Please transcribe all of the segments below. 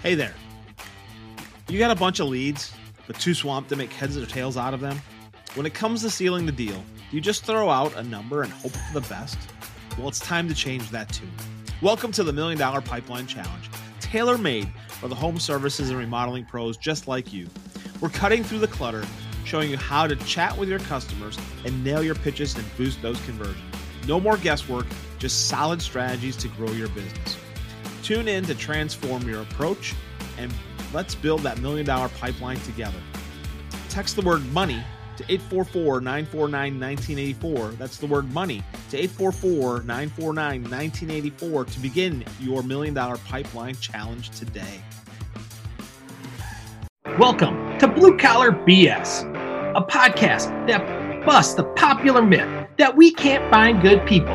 Hey there. You got a bunch of leads, but too swamped to make heads or tails out of them? When it comes to sealing the deal, you just throw out a number and hope for the best? Well, it's time to change that too. Welcome to the Million Dollar Pipeline Challenge, tailor made for the home services and remodeling pros just like you. We're cutting through the clutter, showing you how to chat with your customers and nail your pitches and boost those conversions. No more guesswork, just solid strategies to grow your business. Tune in to transform your approach and let's build that million dollar pipeline together. Text the word money to 844 949 1984. That's the word money to 844 949 1984 to begin your million dollar pipeline challenge today. Welcome to Blue Collar BS, a podcast that busts the popular myth that we can't find good people,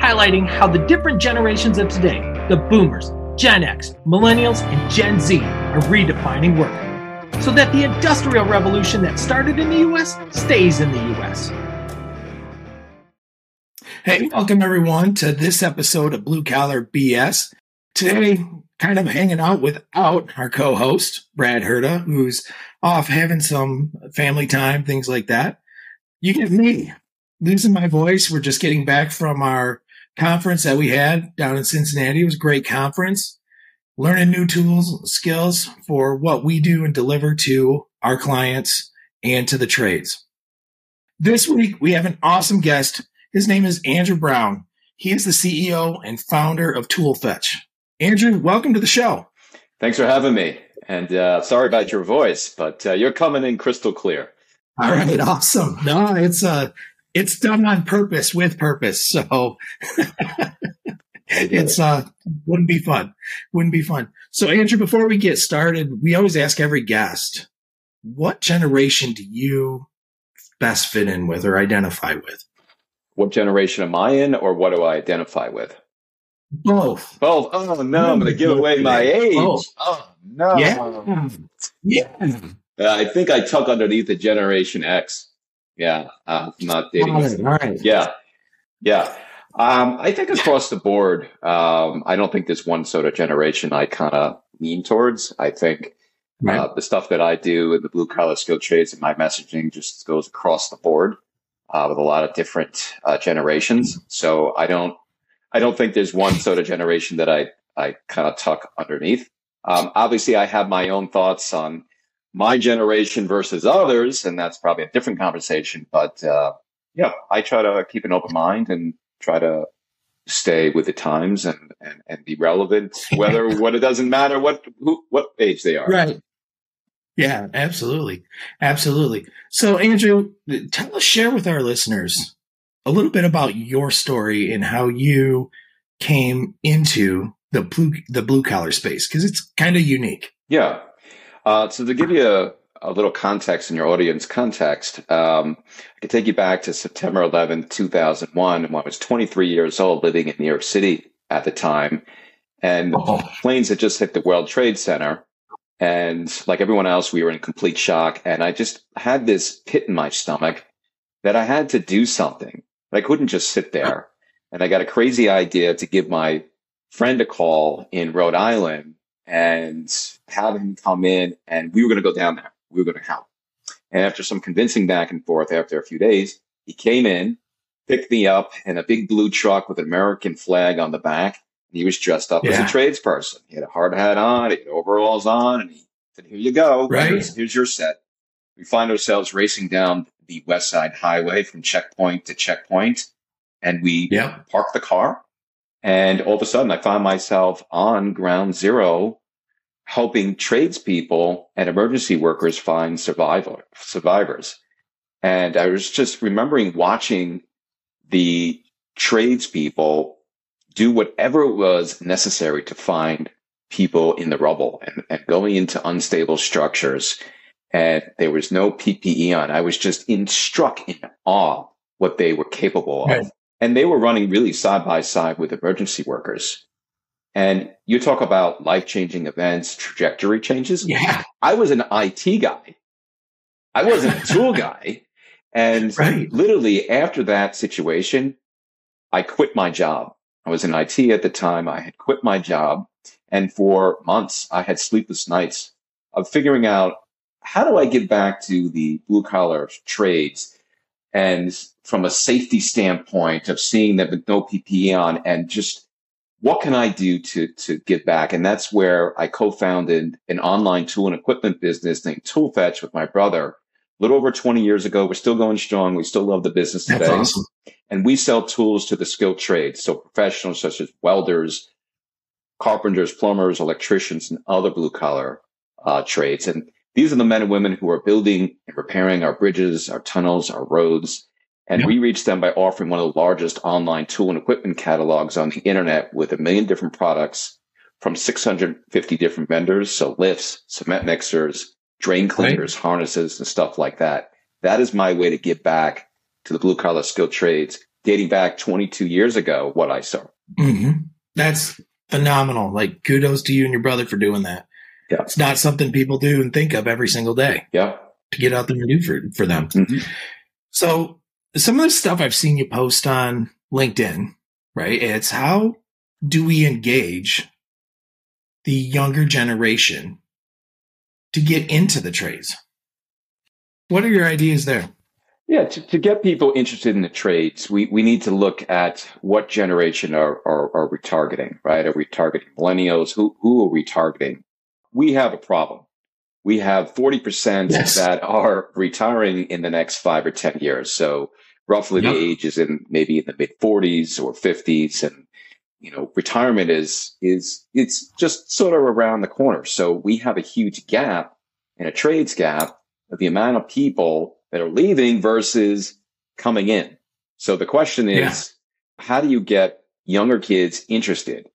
highlighting how the different generations of today, the boomers, Gen X, millennials, and Gen Z, are redefining work so that the industrial revolution that started in the US stays in the US. Hey, welcome everyone to this episode of Blue Collar BS. Today, kind of hanging out without our co-host, Brad Herda, who's off having some family time, things like that. You get me losing my voice. We're just getting back from our conference that we had down in Cincinnati. It was a great conference. Learning new tools, skills for what we do and deliver to our clients and to the trades. This week, we have an awesome guest. His name is Andrew Brown. He is the CEO and founder of ToolFetch. Andrew, welcome to the show. Thanks for having me. And uh, sorry about your voice, but uh, you're coming in crystal clear. All right, awesome. No, it's uh it's done on purpose with purpose. So it's uh wouldn't be fun. Wouldn't be fun. So Andrew, before we get started, we always ask every guest, what generation do you best fit in with or identify with? What generation am I in or what do I identify with? Both. Both. Oh no, I'm gonna give away my age. Both. Oh no. Yeah. Yeah. Uh, I think I tuck underneath the Generation X. Yeah, uh, I'm not dating. All right. All right. Yeah, yeah. Um, I think across the board, um, I don't think there's one sort of generation I kind of lean towards. I think Right. uh, the stuff that I do in the blue collar skill trades and my messaging just goes across the board uh, with a lot of different uh, generations. So I don't, I don't think there's one sort of generation that I I kind of tuck underneath. Um, obviously, I have my own thoughts on my generation versus others, and that's probably a different conversation. But uh, yeah, I try to keep an open mind and try to stay with the times and and, and be relevant. Whether what it doesn't matter what who, what age they are. Right. Yeah, absolutely. Absolutely. So, Andrew, tell us, share with our listeners a little bit about your story and how you came into the blue, the blue collar space because it's kind of unique. Yeah. Uh, so to give you a, a little context in your audience context, um, I could take you back to September 11, 2001, when I was 23 years old, living in New York City at the time. And Oh. planes had just hit the World Trade Center. And like everyone else, we were in complete shock. And I just had this pit in my stomach that I had to do something. I couldn't just sit there. And I got a crazy idea to give my friend a call in Rhode Island and have him come in and we were going to go down there. We were going to help. And after some convincing back and forth after a few days, he came in, picked me up in a big blue truck with an American flag on the back. He was dressed up as a tradesperson. He had a hard hat on, he had overalls on, and he said, Here you go. Right. Here's, here's your set. We find ourselves racing down the West Side Highway from checkpoint to checkpoint, and we Yeah. park the car. And all of a sudden, I found myself on ground zero helping tradespeople and emergency workers find survivor, survivors. And I was just remembering watching the tradespeople do whatever was necessary to find people in the rubble and, and going into unstable structures. And there was no PPE on. I was just in, struck in awe what they were capable of. Right. And they were running really side by side with emergency workers. And you talk about life changing events, trajectory changes. Yeah. I was an IT guy. I wasn't a tool guy. And Right. literally after that situation, I quit my job. I was in IT at the time. I had quit my job And for months, I had sleepless nights of figuring out how do I get back to the blue collar trades and from a safety standpoint of seeing them with no PPE on and just what can I do to, to give back? And that's where I co-founded an online tool and equipment business named ToolFetch with my brother. A little over 20 years ago. We're still going strong. We still love the business today. Awesome. And we sell tools to the skilled trades. So professionals such as welders, carpenters, plumbers, electricians, and other blue collar uh, trades. And these are the men and women who are building and repairing our bridges, our tunnels, our roads. And we reach them by offering one of the largest online tool and equipment catalogs on the internet with a million different products from 650 different vendors. So lifts, cement mixers, drain cleaners, right. harnesses, and stuff like that. That is my way to give back to the blue collar skilled trades dating back 22 years ago, what I saw. Mm-hmm. That's phenomenal. Like kudos to you and your brother for doing that. Yeah. It's not something people do and think of every single day. Yeah. To get out there and do for, for them. Mm-hmm. So some of the stuff I've seen you post on LinkedIn, right? It's how do we engage the younger generation to get into the trades? What are your ideas there? Yeah, to, to get people interested in the trades, we, we need to look at what generation are, are, are we targeting, right? Are we targeting millennials? Who, who are we targeting? We have a problem. We have 40% yes. that are retiring in the next five or 10 years. So roughly yep. the age is in maybe in the mid 40s or 50s. And, you know, retirement is, is, it's just sort of around the corner. So we have a huge gap and a trades gap of the amount of people that are leaving versus coming in. So the question is, yeah. how do you get younger kids interested?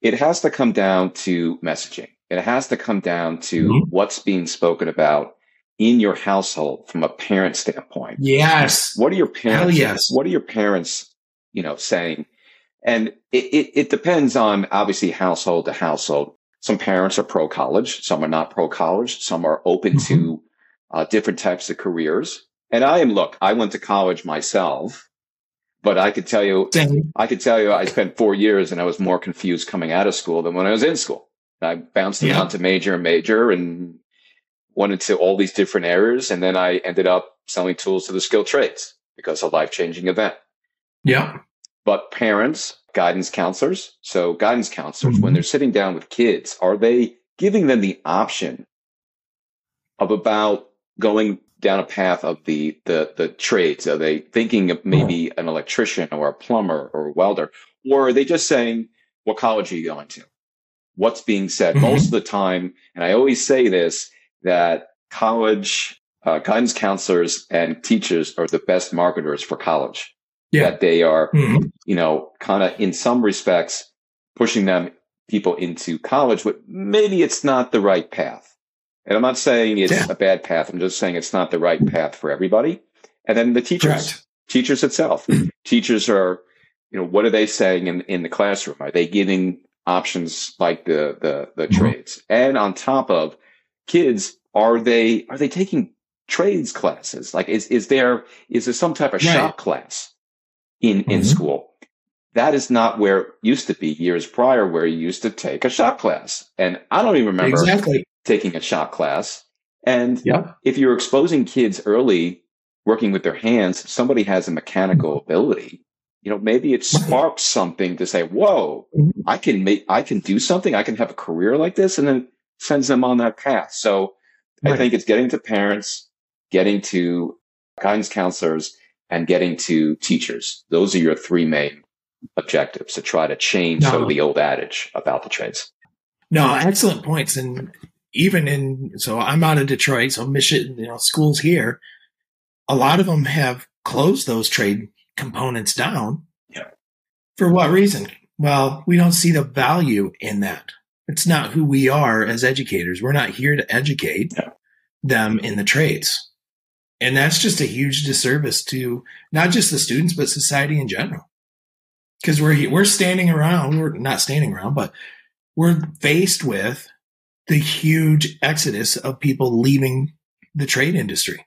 It has to come down to messaging. It has to come down to mm-hmm. what's being spoken about in your household from a parent standpoint. Yes. What are your parents? Hell yes. What are your parents, you know, saying? And it, it, it depends on obviously household to household. Some parents are pro college. Some are not pro college. Some are open mm-hmm. to uh, different types of careers. And I am, look, I went to college myself, but I could tell you, Same. I could tell you, I spent four years and I was more confused coming out of school than when I was in school. I bounced yeah. around to major and major and went into all these different areas. And then I ended up selling tools to the skilled trades because a life changing event. Yeah. But parents, guidance counselors. So guidance counselors, mm-hmm. when they're sitting down with kids, are they giving them the option of about going down a path of the the the trades? Are they thinking of maybe an electrician or a plumber or a welder, or are they just saying, "What college are you going to?" What's being said mm-hmm. most of the time, and I always say this that college uh, guidance counselors and teachers are the best marketers for college. Yeah. That they are, mm-hmm. you know, kind of in some respects pushing them people into college, but maybe it's not the right path. And I'm not saying it's yeah. a bad path. I'm just saying it's not the right path for everybody. And then the teachers, Correct. teachers itself, teachers are, you know, what are they saying in, in the classroom? Are they giving options like the, the, the mm-hmm. trades? And on top of kids, are they, are they taking trades classes? Like, is, is there, is there some type of right. shop class in, in mm-hmm. school? That is not where it used to be years prior, where you used to take a shop class. And I don't even remember exactly taking a shop class. And if you're exposing kids early, working with their hands, somebody has a mechanical ability. You know, maybe it sparks something to say, "Whoa, mm-hmm. I can make, I can do something. I can have a career like this," and then sends them on that path. So right. I think it's getting to parents, getting to guidance counselors, and getting to teachers. Those are your three main objectives to try to change no. sort of the old adage about the trades. No, excellent points. And even in so I'm out of Detroit, so Michigan, you know, schools here, a lot of them have closed those trade components down. Yeah. For what reason? Well, we don't see the value in that. It's not who we are as educators. We're not here to educate yeah. them in the trades. And that's just a huge disservice to not just the students, but society in general. Because we're we're standing around, we're not standing around, but we're faced with the huge exodus of people leaving the trade industry.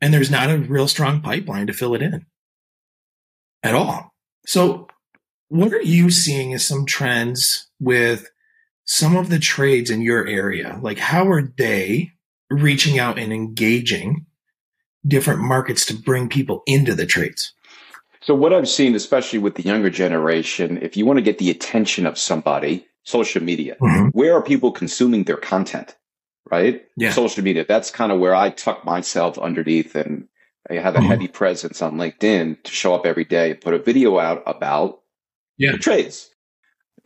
And there's not a real strong pipeline to fill it in at all. So, what are you seeing as some trends with some of the trades in your area, like how are they reaching out and engaging different markets to bring people into the trades? So what I've seen, especially with the younger generation, if you want to get the attention of somebody, social media, Mhm. where are people consuming their content? Right? Yeah. Social media. That's kind of where I tuck myself underneath and I have a Mhm. heavy presence on LinkedIn to show up every day and put a video out about Yeah. the trades.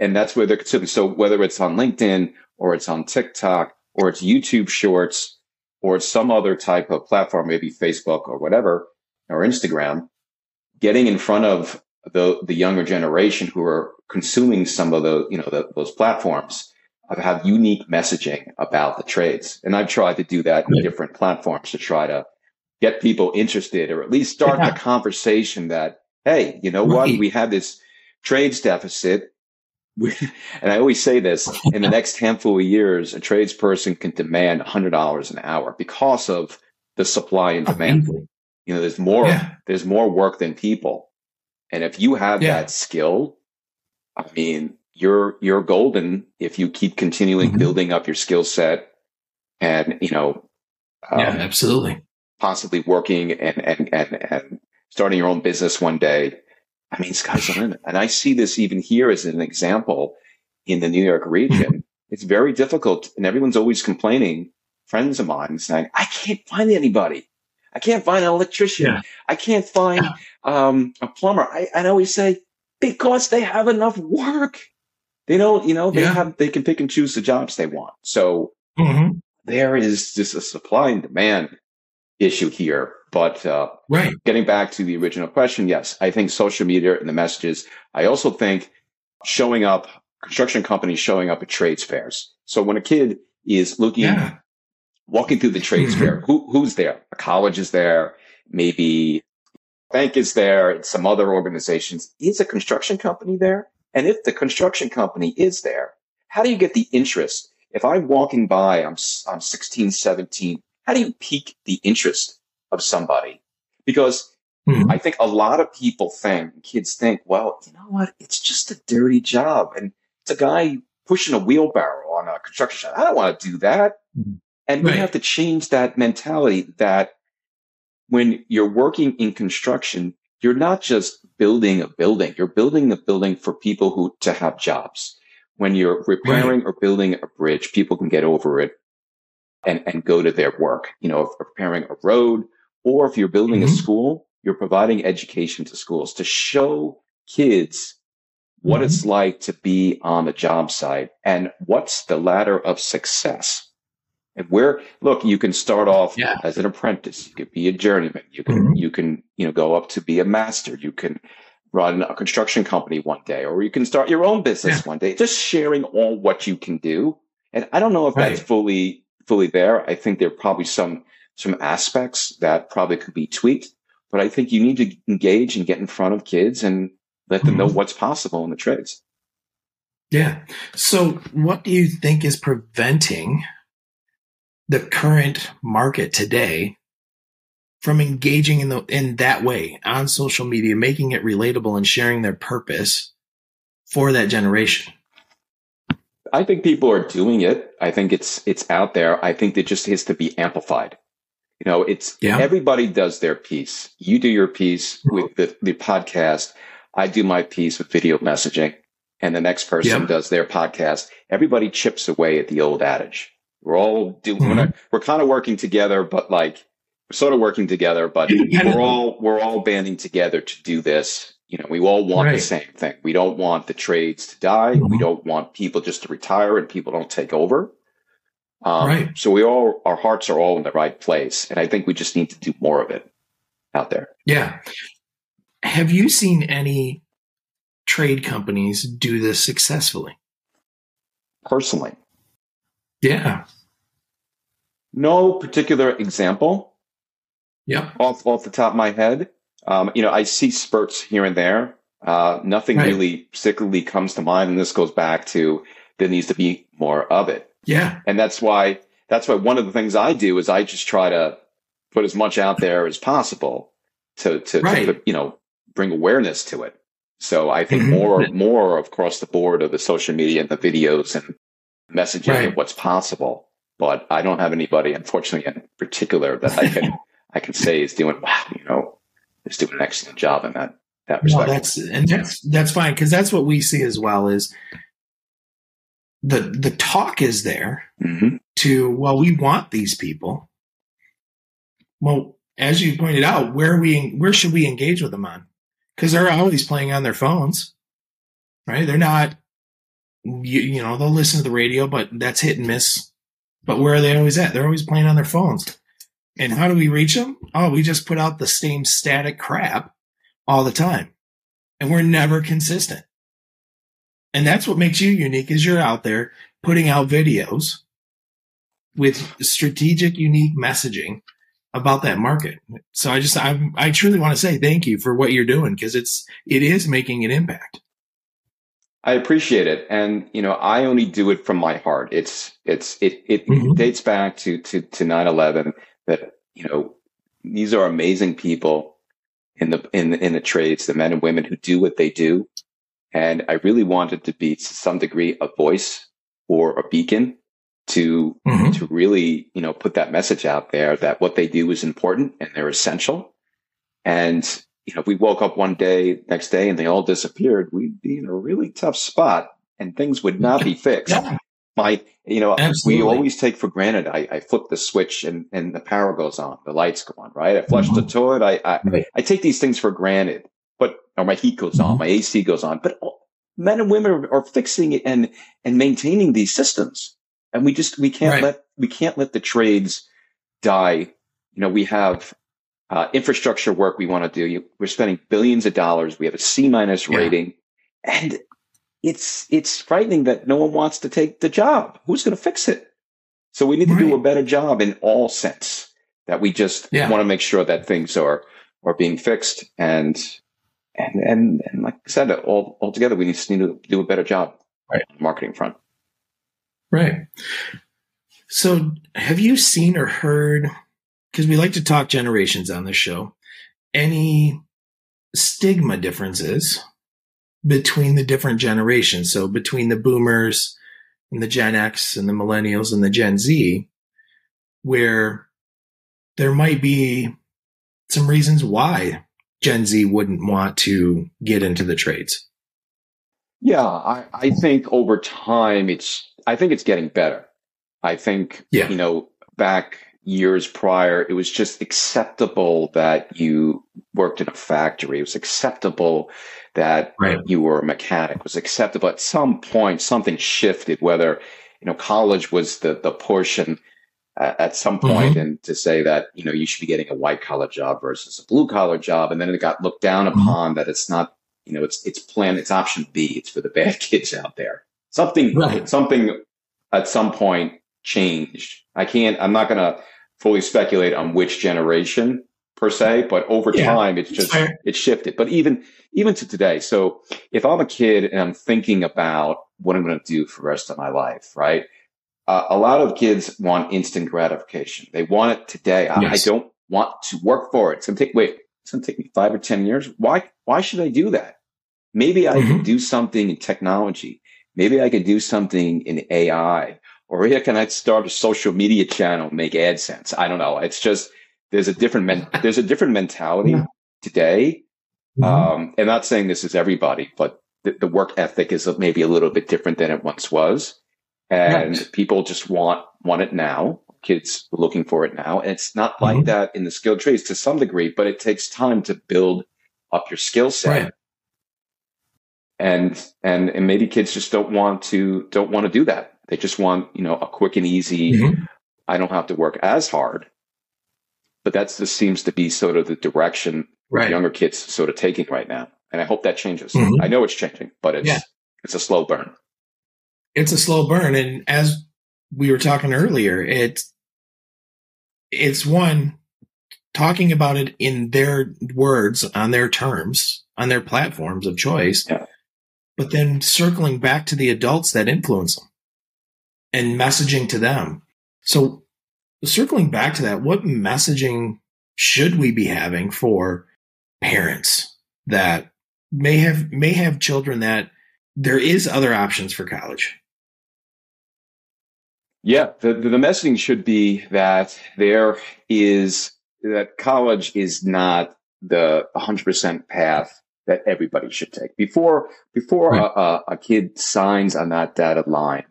And that's where they're consuming. So whether it's on LinkedIn or it's on TikTok or it's YouTube shorts or it's some other type of platform, maybe Facebook or whatever, or Instagram, getting in front of the, the younger generation who are consuming some of the, you know, the, those platforms of have unique messaging about the trades. And I've tried to do that in different platforms to try to get people interested or at least start Yeah. the conversation that, hey, you know what? We have this trades deficit. We, and I always say this in the next handful of years, a tradesperson can demand $100 an hour because of the supply and demand. Amazing. You know, there's more, Yeah. there's more work than people. And if you have Yeah. that skill, I mean, you're, you're golden if you keep continually Mhm. building up your skill set and, you know, um, yeah, absolutely. Possibly working and, and, and, and starting your own business one day. I mean, sky's the limit. And I see this even here as an example in the New York region. It's very difficult and everyone's always complaining. Friends of mine saying, I can't find anybody. I can't find an electrician. Yeah. I can't find, um, a plumber. I, I always say, because they have enough work. They don't, you know, they Yeah. have, they can pick and choose the jobs they want. So Mhm. there is just a supply and demand issue here. But uh, Right. getting back to the original question, yes, I think social media and the messages. I also think showing up, construction companies showing up at trades fairs. So when a kid is looking, Yeah. walking through the trades Mhm. fair, who, who's there? A college is there, maybe a bank is there, and some other organizations. Is a construction company there? And if the construction company is there, how do you get the interest? If I'm walking by, I'm, I'm 16, 17, how do you pique the interest of somebody? Because Mhm. I think a lot of people think, kids think, well, you know what? It's just a dirty job. And it's a guy pushing a wheelbarrow on a construction site. I don't want to do that. Mhm. And we have to change that mentality that when you're working in construction, you're not just building a building, you're building a building for people who to have jobs. When you're repairing or building a bridge, people can get over it and, and go to their work. You know, if you're repairing a road or if you're building a Mhm. school, you're providing education to schools to show kids what Mhm. it's like to be on the job site and what's the ladder of success. And where, look, you can start off Yeah. as an apprentice. You could be a journeyman. You can, Mhm. you can, you know, go up to be a master. You can run a construction company one day, or you can start your own business one day, just sharing all what you can do. And I don't know if that's fully, fully there. I think there are probably some, some aspects that probably could be tweaked, but I think you need to engage and get in front of kids and let them know Mhm. what's possible in the trades. Yeah. So, what do you think is preventing the current market today from engaging in the in that way on social media, making it relatable and sharing their purpose for that generation? I think people are doing it. I think it's it's out there. I think it just has to be amplified. You know, it's Yeah. everybody does their piece. You do your piece with the, the podcast. I do my piece with video messaging, and the next person Yep. does their podcast. Everybody chips away at the old adage. We're all doing. We're, Mhm. not, we're kind of working together, but like we're sort of working together, but we're all we're all banding together to do this. You know, we all want the same thing. We don't want the trades to die. We Mhm. don't want people just to retire and people don't take over. Um, Right. So we all our hearts are all in the right place, and I think we just need to do more of it out there. Yeah. Have you seen any trade companies do this successfully? Personally, Yeah. no particular example Yeah. off off the top of my head. Um, you know, I see spurts here and there. Uh, nothing Right. really particularly comes to mind, and this goes back to there needs to be more of it. Yeah. and that's why that's why one of the things I do is I just try to put as much out there as possible to to, Right. to you know bring awareness to it. So I think Mhm. more more across the board of the social media and the videos and messaging Right. of what's possible. But I don't have anybody, unfortunately, in particular that I can I can say is doing wow, you know, is doing an excellent job in that that No, respect. that's and that's that's fine because that's what we see as well is the the talk is there hmm to well we want these people. Well, as you pointed out, where we where should we engage with them on? Because they're always playing on their phones, right? They're not, you, you know, they'll listen to the radio, but that's hit and miss. But where are they always at? They're always playing on their phones. And how do we reach them? Oh, we just put out the same static crap all the time. And we're never consistent. And that's what makes you unique is you're out there putting out videos with strategic, unique messaging about that market. So I just, I, I truly want to say thank you for what you're doing because it's, it is making an impact. I appreciate it, and you know, I only do it from my heart. It's it's it it Mhm. dates back to to to nine eleven. That you know, these are amazing people in the in the, in the trades, the men and women who do what they do, and I really wanted to be to some degree a voice or a beacon to Mhm. to really you know put that message out there that what they do is important and they're essential, and you know, if we woke up one day, next day, and they all disappeared, we'd be in a really tough spot and things would not be fixed. Yeah. My, you know, Absolutely. we always take for granted. I, I flip the switch and, and the power goes on, the lights go on, right? I flush the Mhm. toilet. I, I, Right. I take these things for granted, but, or my heat goes on, Mhm. my AC goes on, but men and women are, are fixing it and, and maintaining these systems. And we just, we can't Right. let, we can't let the trades die. You know, we have uh, infrastructure work we want to do. You, we're spending billions of dollars. We have a C minus Yeah. rating, and it's it's frightening that no one wants to take the job. Who's going to fix it? So we need to do a better job in all sense. That we just Yeah. want to make sure that things are are being fixed, and and and and like I said, all altogether, we just need to do a better job Right. on the marketing front. Right. So, have you seen or heard? Because we like to talk generations on this show. Any stigma differences between the different generations? So, between the boomers and the Gen X and the millennials and the Gen Z, where there might be some reasons why Gen Z wouldn't want to get into the trades. Yeah, I, I think over time it's I think it's getting better. I think Yeah. you know, back years prior, it was just acceptable that you worked in a factory. It was acceptable that Right. you were a mechanic. It was acceptable. At some point, something shifted. Whether you know, college was the the portion uh, at some point. point, and to say that you know you should be getting a white collar job versus a blue collar job, and then it got looked down Mhm. upon that it's not. You know, it's it's plan. It's option B. It's for the bad kids out there. Something Right. something at some point changed. I can't. I'm not going to fully speculate on which generation per se, but over Yeah, time, it's just fair. it's shifted. But even even to today, so if I'm a kid and I'm thinking about what I'm going to do for the rest of my life, right? Uh, a lot of kids want instant gratification. They want it today. I, Yes. I don't want to work for it. It's going to take wait. It's going to take me five or ten years. Why? Why should I do that? Maybe I Mhm. could do something in technology. Maybe I could do something in AI, or here can I start a social media channel, make AdSense? I don't know. It's just there's a different men, there's a different mentality Yeah. today. Mhm. Um, I'm not saying this is everybody, but the, the work ethic is maybe a little bit different than it once was, and Right. people just want want it now. Kids are looking for it now, and it's not like Mhm. that in the skilled trades to some degree, but it takes time to build up your skill set. Right. And, and and maybe kids just don't want to don't want to do that. They just want you know a quick and easy. Mhm. I don't have to work as hard. But that just seems to be sort of the direction Right. younger kids sort of taking right now. And I hope that changes. Mhm. I know it's changing, but it's Yeah. it's a slow burn. it's a slow burn and as we were talking earlier it's it's one talking about it in their words on their terms on their platforms of choice Yeah. but then circling back to the adults that influence them and messaging to them so circling back to that what messaging should we be having for parents that may have may have children that there is other options for college Yeah, the, the messaging should be that there is that college is not the 100% path that everybody should take. Before before right. a, a, kid signs on that dotted line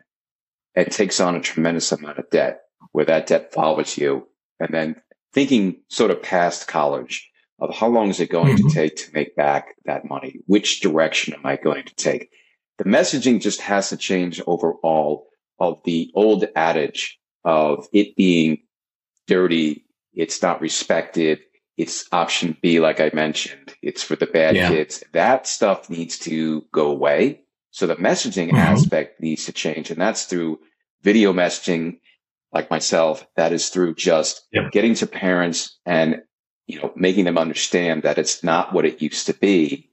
and takes on a tremendous amount of debt, where that debt follows you, and then thinking sort of past college of how long is it going mm-hmm. to take to make back that money? Which direction am I going to take? The messaging just has to change overall of the old adage of it being dirty. It's not respected. It's option B, like I mentioned. It's for the bad yeah. kids. That stuff needs to go away. So the messaging mm-hmm. aspect needs to change. And that's through video messaging, like myself. That is through just yep. getting to parents and, you know, making them understand that it's not what it used to be.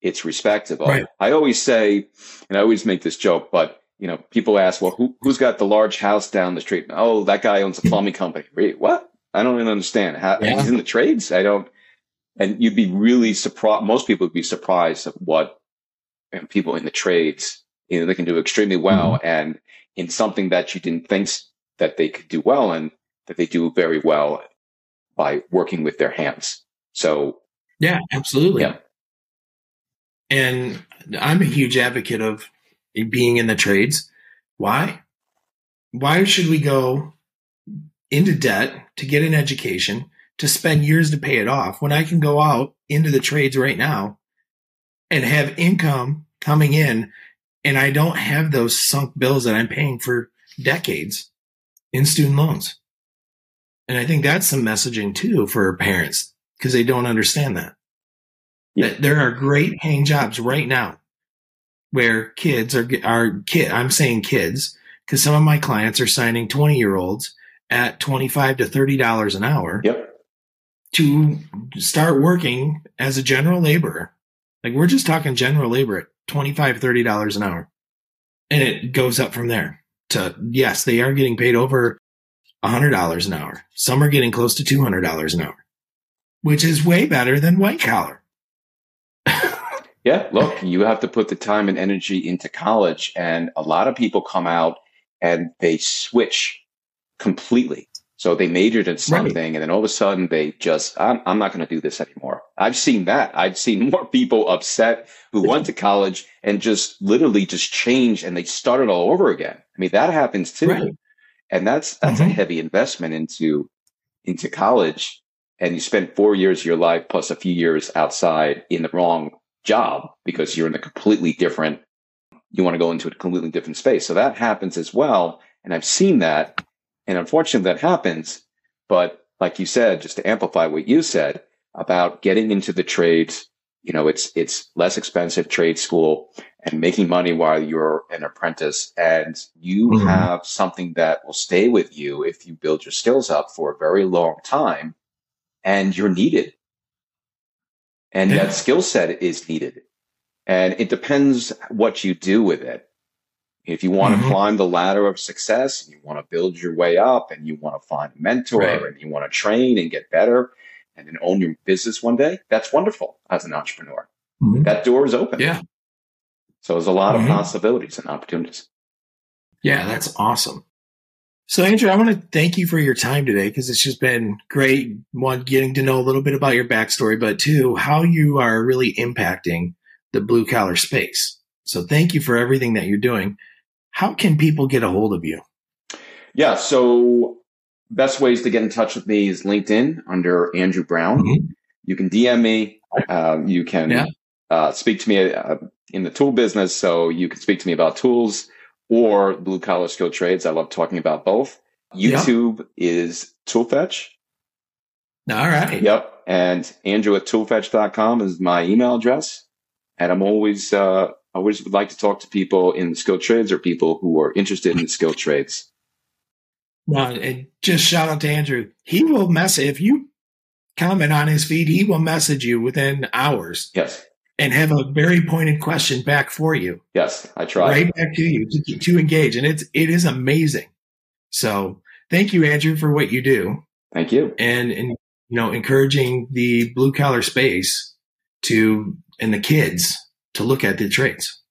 It's respectable. Right. I always say, and I always make this joke, but you know, people ask, well, who, who's got the large house down the street? Oh, that guy owns a plumbing company. What? I don't even understand. How, yeah. He's in the trades. I don't. And you'd be really surprised. Most people would be surprised at what people in the trades, you know, they can do extremely well. Mm-hmm. And in something that you didn't think that they could do well and that they do very well by working with their hands. So. Yeah, absolutely. Yeah. And I'm a huge advocate of being in the trades. Why? Why should we go into debt to get an education to spend years to pay it off when I can go out into the trades right now and have income coming in and I don't have those sunk bills that I'm paying for decades in student loans. And I think that's some messaging too for parents because they don't understand that. Yeah. That there are great paying jobs right now where kids are are kid I'm saying kids because some of my clients are signing 20 year olds at 25 to 30 dollars an hour yep. to start working as a general laborer like we're just talking general labor at 25 30 dollars an hour and it goes up from there to yes they are getting paid over $100 an hour some are getting close to $200 an hour which is way better than white collar yeah, look, you have to put the time and energy into college. And a lot of people come out and they switch completely. So they majored in something right. and then all of a sudden they just, I'm, I'm not going to do this anymore. I've seen that. I've seen more people upset who went to college and just literally just changed and they started all over again. I mean, that happens too. Right. And that's, that's mm-hmm. a heavy investment into, into college. And you spend four years of your life plus a few years outside in the wrong job because you're in a completely different, you want to go into a completely different space. So that happens as well. And I've seen that. And unfortunately, that happens. But like you said, just to amplify what you said about getting into the trades, you know, it's, it's less expensive trade school and making money while you're an apprentice. And you mm-hmm. have something that will stay with you if you build your skills up for a very long time and you're needed and yeah. that skill set is needed. And it depends what you do with it. If you want mm-hmm. to climb the ladder of success, and you want to build your way up, and you want to find a mentor, right. and you want to train and get better, and then own your business one day, that's wonderful as an entrepreneur. Mm-hmm. That door is open. Yeah. So there's a lot mm-hmm. of possibilities and opportunities. Yeah, that's awesome. So, Andrew, I want to thank you for your time today because it's just been great. One, getting to know a little bit about your backstory, but two, how you are really impacting the blue collar space. So, thank you for everything that you're doing. How can people get a hold of you? Yeah. So, best ways to get in touch with me is LinkedIn under Andrew Brown. Mm-hmm. You can DM me. Uh, you can yeah. uh, speak to me uh, in the tool business. So, you can speak to me about tools or blue collar skill trades. I love talking about both. YouTube is Toolfetch. All right. Yep. And Andrew at toolfetch.com is my email address. And I'm always, uh, always would like to talk to people in the skilled trades or people who are interested in skilled trades. Well, and just shout out to Andrew. He will message if you comment on his feed, he will message you within hours. Yes and have a very pointed question back for you. Yes, I try. Right back to you to, to engage. And it's, it is amazing. So thank you, Andrew, for what you do. Thank you. And, and you know, encouraging the blue collar space to, and the kids to look at the trades.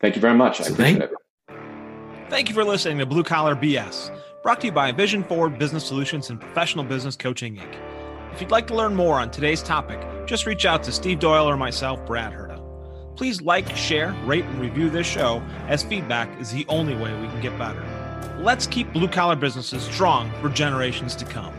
Thank you very much. I so thank, it. Thank you for listening to Blue Collar BS, brought to you by Vision Forward Business Solutions and Professional Business Coaching Inc. If you'd like to learn more on today's topic, just reach out to Steve Doyle or myself, Brad Herda. Please like, share, rate, and review this show, as feedback is the only way we can get better. Let's keep blue collar businesses strong for generations to come.